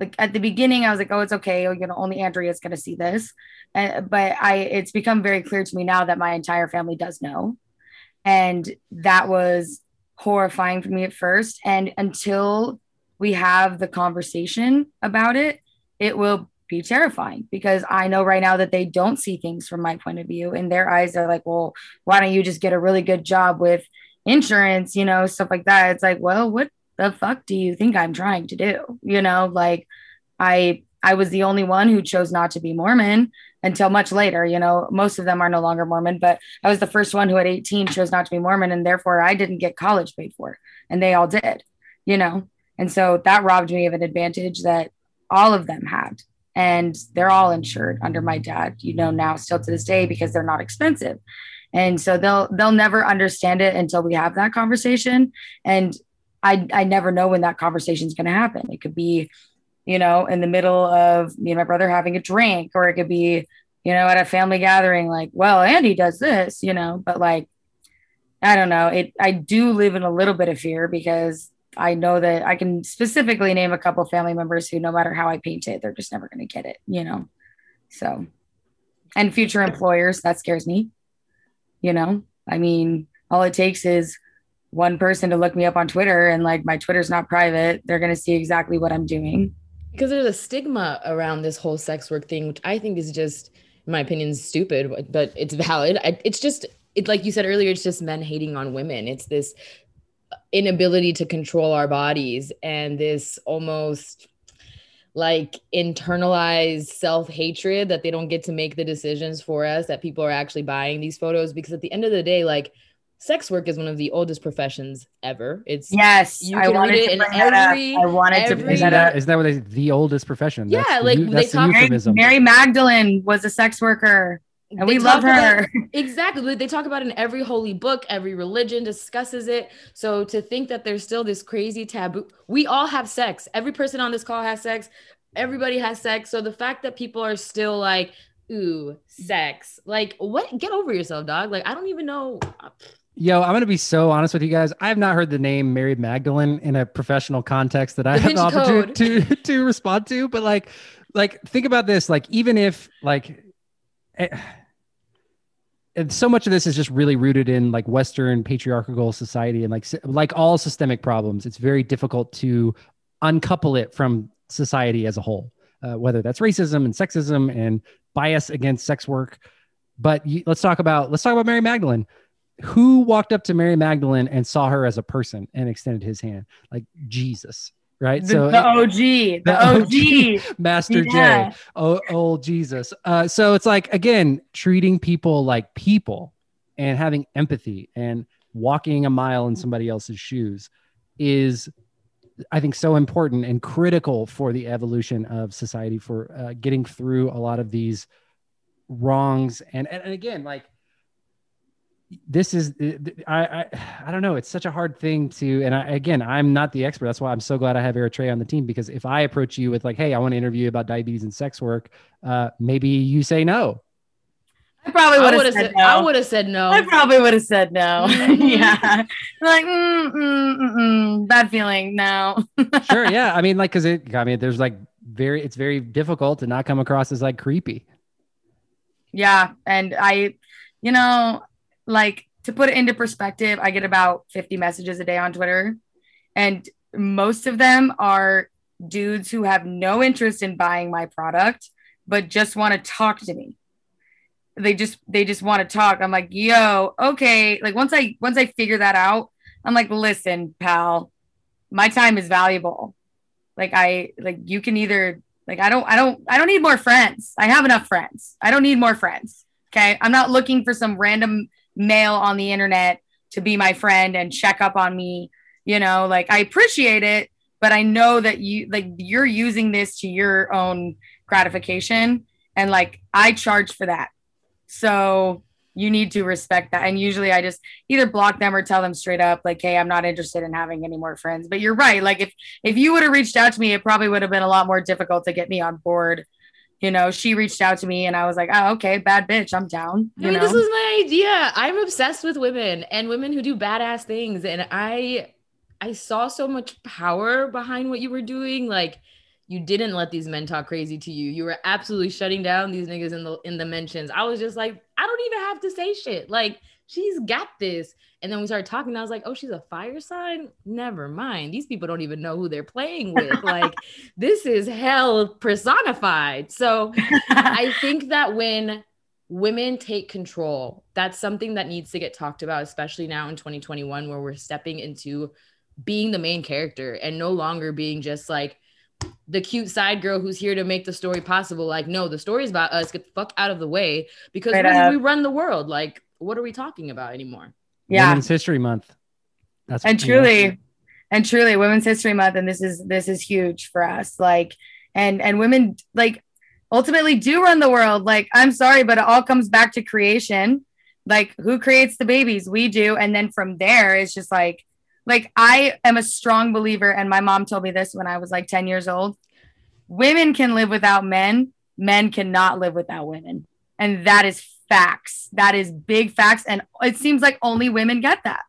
like at the beginning, I was like, oh, it's okay. Oh, you know, only Andrea's gonna see this. And but I it's become very clear to me now that my entire family does know. And that was horrifying for me at first. And until we have the conversation about it, it will be terrifying because I know right now that they don't see things from my point of view. In their eyes, they're like, well, why don't you just get a really good job with insurance, you know, stuff like that. It's like, well, what the fuck do you think I'm trying to do? You know, like I I was the only one who chose not to be Mormon until much later. You know, most of them are no longer Mormon, but I was the first one who at 18 chose not to be Mormon, and therefore I didn't get college paid for, and they all did, you know. And so that robbed me of an advantage that all of them had and they're all insured under my dad you know now still to this day because they're not expensive And so they'll they'll never understand it until we have that conversation. And I I never know when that conversation is going to happen. It could be, you know, in the middle of me and my brother having a drink, or it could be, you know, at a family gathering, like, well, Andy does this, you know, but like, I don't know. It I do live in a little bit of fear because I know that I can specifically name a couple family members who, no matter how I paint it, they're just never going to get it, you know. So, and future employers, that scares me. You know, I mean, all it takes is one person to look me up on Twitter, and like my Twitter's not private. They're going to see exactly what I'm doing. Because there's a stigma around this whole sex work thing, which I think is just, in my opinion, stupid, but it's valid. It's just, it's like you said earlier, it's just men hating on women. It's this inability to control our bodies and this almost like internalized self hatred that they don't get to make the decisions for us, that people are actually buying these photos. Because at the end of the day, like sex work is one of the oldest professions ever. It's yes, you can read it in every. I wanted every, to. Is that, a, is that what they, the oldest profession? Yeah, that's like the, they talk. Mary, Mary Magdalene was a sex worker. And we love her. About, (laughs) exactly. They talk about in every holy book, every religion discusses it. So to think that there's still this crazy taboo, we all have sex. Every person on this call has sex. Everybody has sex. So the fact that people are still like, ooh, sex, like what? Get over yourself, dog. Like I don't even know. Yo, I'm gonna be so honest with you guys. I have not heard the name Mary Magdalene in a professional context that I have the opportunity to to respond to. But like, like think about this. Like even if like Eh, and so much of this is just really rooted in like western patriarchal society and like like all systemic problems it's very difficult to uncouple it from society as a whole uh, whether that's racism and sexism and bias against sex work. But you, let's talk about let's talk about mary magdalene. Who walked up to mary magdalene and saw her as a person and extended his hand? Like jesus right? The, so the OG, the, (laughs) the OG, Master yeah. J, oh, old Jesus. Uh, so it's like again, treating people like people and having empathy and walking a mile in somebody else's shoes is I think so important and critical for the evolution of society for uh, getting through a lot of these wrongs and, and and again like this is I, I I don't know. It's such a hard thing to, and I, again, I'm not the expert. That's why I'm so glad I have Eritrea on the team because if I approach you with like, "Hey, I want to interview you about diabetes and sex work," uh, maybe you say no. I probably would have said, said, no. I would have said no. I probably would have said no. (laughs) (laughs) yeah, like mm, mm, mm, mm, bad feeling. No. (laughs) sure. Yeah. I mean, like, because it. I mean, there's like very. It's very difficult to not come across as like creepy. Yeah, and I, you know, like to put it into perspective, I get about 50 messages a day on Twitter, and most of them are dudes who have no interest in buying my product, but just want to talk to me. They just they just want to talk. I'm like, yo, okay. Like once I once I figure that out, I'm like, listen, pal, my time is valuable. Like I like you can either like I don't I don't I don't need more friends. I have enough friends. I don't need more friends. Okay. I'm not looking for some random male on the internet to be my friend and check up on me you know like i appreciate it but i know that you like you're using this to your own gratification. And like i charge for that. So you need to respect that. And usually i just either block them or tell them straight up like hey i'm not interested in having any more friends. But you're right. Like if if you would have reached out to me it probably would have been a lot more difficult to get me on board you know, she reached out to me and I was like, oh, okay, bad bitch, I'm down. You I mean, know? this was my idea. I'm obsessed with women and women who do badass things. And I I saw so much power behind what you were doing. Like you didn't let these men talk crazy to you. You were absolutely shutting down these niggas in the in the mentions. I was just like, I don't even have to say shit. Like she's got this. And then we started talking. And I was like, oh, she's a fire sign? Never mind. These people don't even know who they're playing with. (laughs) like, this is hell personified. So (laughs) I think that when women take control, that's something that needs to get talked about, especially now in 2021, where we're stepping into being the main character and no longer being just like, the cute side girl who's here to make the story possible. Like, no, the story is about us. Get the fuck out of the way because right we, we run the world. Like, what are we talking about anymore? Yeah. Women's History Month. That's and truly, and truly Women's History Month. And this is this is huge for us. Like, and and women like ultimately do run the world. Like, I'm sorry, but it all comes back to creation. Like, who creates the babies? We do. And then from there, it's just like, like I am a strong believer, and my mom told me this when I was like 10 years old. Women can live without men, men cannot live without women. And that is facts. That is big facts. And it seems like only women get that.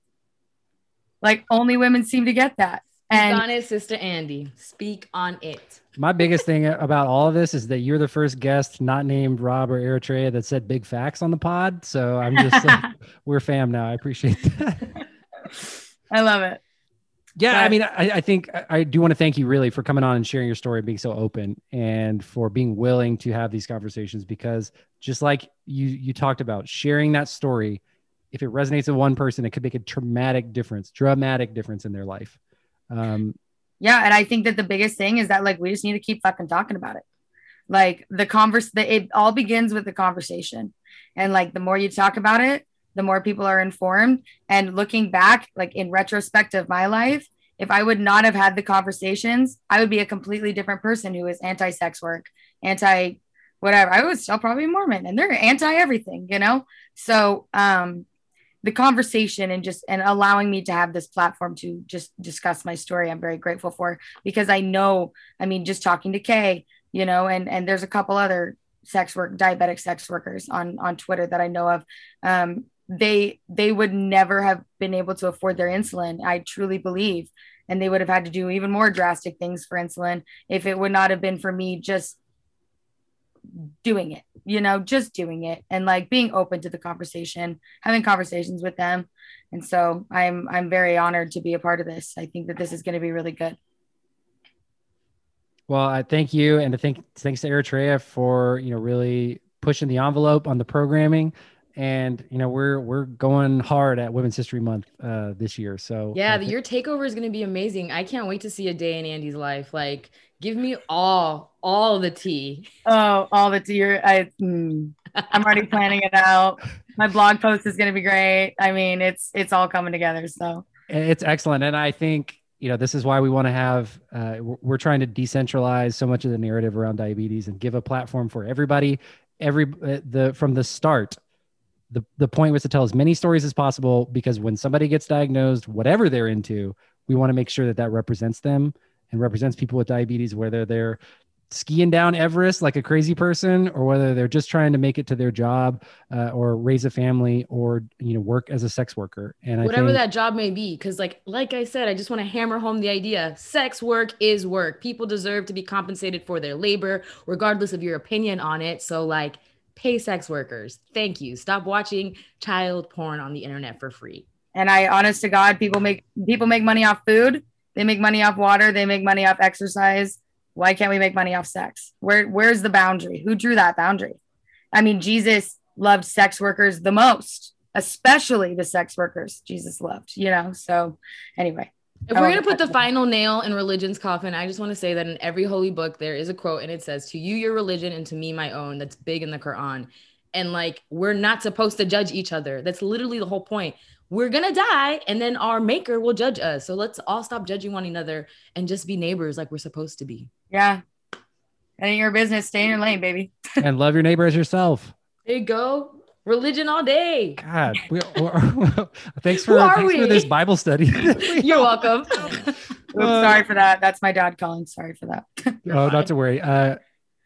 Like only women seem to get that. And Speak on it, Sister Andy. Speak on it. My biggest thing about all of this is that you're the first guest not named Rob or Eritrea that said big facts on the pod. So I'm just (laughs) like, we're fam now. I appreciate that. I love it. Yeah, I mean, I, I think I- I do want to thank you really for coming on and sharing your story, being so open, and for being willing to have these conversations. Because just like you you talked about, sharing that story, if it resonates with one person, it could make a dramatic difference, dramatic difference in their life. Um, Yeah, and I think that the biggest thing is that like we just need to keep fucking talking about it. Like the converse, the, it all begins with the conversation, and like the more you talk about it, the more people are informed. And looking back, like in retrospect of my life, if I would not have had the conversations, I would be a completely different person who is anti-sex work, anti whatever. I would still probably Mormon, and they're anti everything, you know. So um, the conversation and just and allowing me to have this platform to just discuss my story i'm very grateful for because i know i mean just talking to kay you know and and there's a couple other sex work diabetic sex workers on on twitter that i know of um they they would never have been able to afford their insulin i truly believe. And they would have had to do even more drastic things for insulin if it would not have been for me just doing it you know just doing it and like being open to the conversation having conversations with them. And so i'm i'm very honored to be a part of this. I think that this is going to be really good. Well, I thank you, and to thank thanks to Eritrea for you know really pushing the envelope on the programming. And you know we're we're going hard at Women's History Month uh, this year. So Yeah, uh, the, your takeover is going to be amazing. I can't wait to see a day in Andy's life. Like, give me all, all the tea. oh all the dear i mm, i'm already (laughs) planning it out my blog post is going to be great i mean it's it's all coming together so It's excellent, and I think you know this is why we want to have. Uh, we're we're trying to decentralize so much of the narrative around diabetes and give a platform for everybody. Every uh, the from the start, the the point was to tell as many stories as possible because when somebody gets diagnosed, whatever they're into, we want to make sure that that represents them and represents people with diabetes, whether they're skiing down Everest like a crazy person, or whether they're just trying to make it to their job uh, or raise a family or you know work as a sex worker. And I Whatever think, that job may be. Because, like, like I said, I just want to hammer home the idea sex work is work. People deserve to be compensated for their labor, regardless of your opinion on it. So, like, pay sex workers. Thank you. Stop watching child porn on the internet for free. and i honest to god people make people make money off food. They make money off water. They make money off exercise. Why can't we make money off sex? Where where's the boundary? Who drew that boundary? I mean jesus loved sex workers the most especially the sex workers jesus loved you know? So anyway If we're going to oh, put the final nail in religion's coffin, I just want to say that in every holy book, there is a quote and it says, To you, your religion, and to me, my own. That's big in the Quran. And like, we're not supposed to judge each other. That's literally the whole point. We're going to die and then our maker will judge us. So let's all stop judging one another and just be neighbors like we're supposed to be. yeah that ain't your business stay in your lane baby and love your neighbor as yourself. There you go. Religion all day. God, we, we're- (laughs) thanks for are thanks for this Bible study. (laughs) You're welcome. (laughs) Oops, sorry for that that's my dad calling sorry for that oh, not to worry. Uh,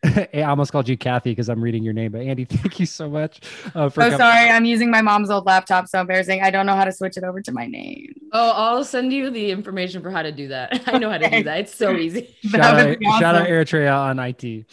I almost called you Kathy because I'm reading your name, but Andy, thank you so much uh, for oh coming. sorry i'm using my mom's old laptop so embarrassing i don't know how to switch it over to my name oh, I'll send you the information for how to do that. I know how to do that. It's so easy. Shout out, be shout out. Eritrea on IT.